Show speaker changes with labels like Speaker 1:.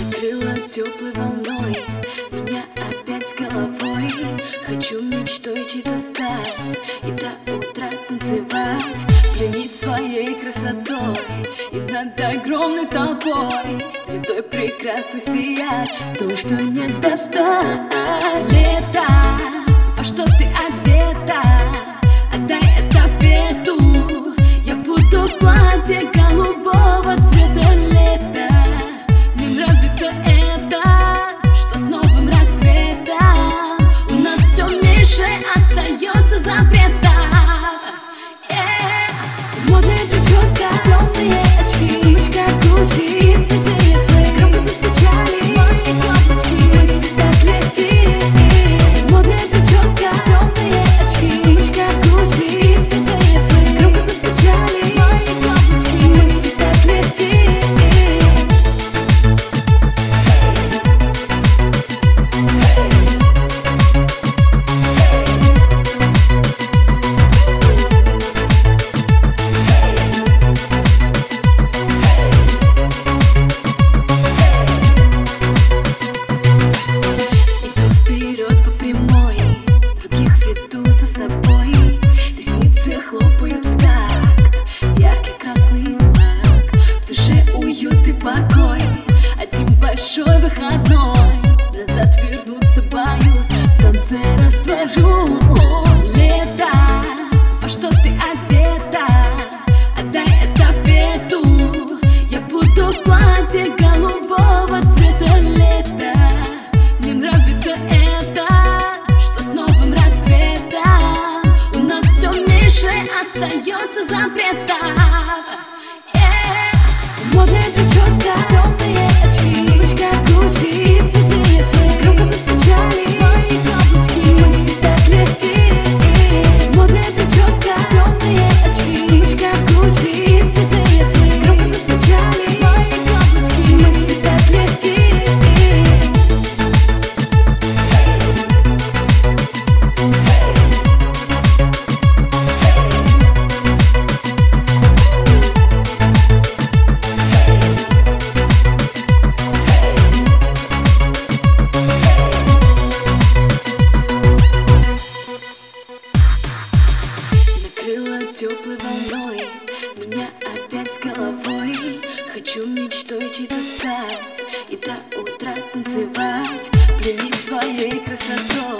Speaker 1: Накрыла теплой волной Меня опять с головой. Хочу мечтой чьей-то стать И до утра танцевать. Пленить своей красотой И над огромной толпой. Звездой прекрасно сиять То, что не достать. Лето, во что ты одета покой, один большой выходной. Назад вернуться боюсь, в танце растворю Лето, во что ты одета, отдай эстафету. Я буду в платье голубого цвета лета Мне нравится это, что с новым рассветом. У нас все меньше остается запретов Yeah. Модная прическа, темные Хочу мечтой чьей-то стать И до утра танцевать. Пленить своей красотой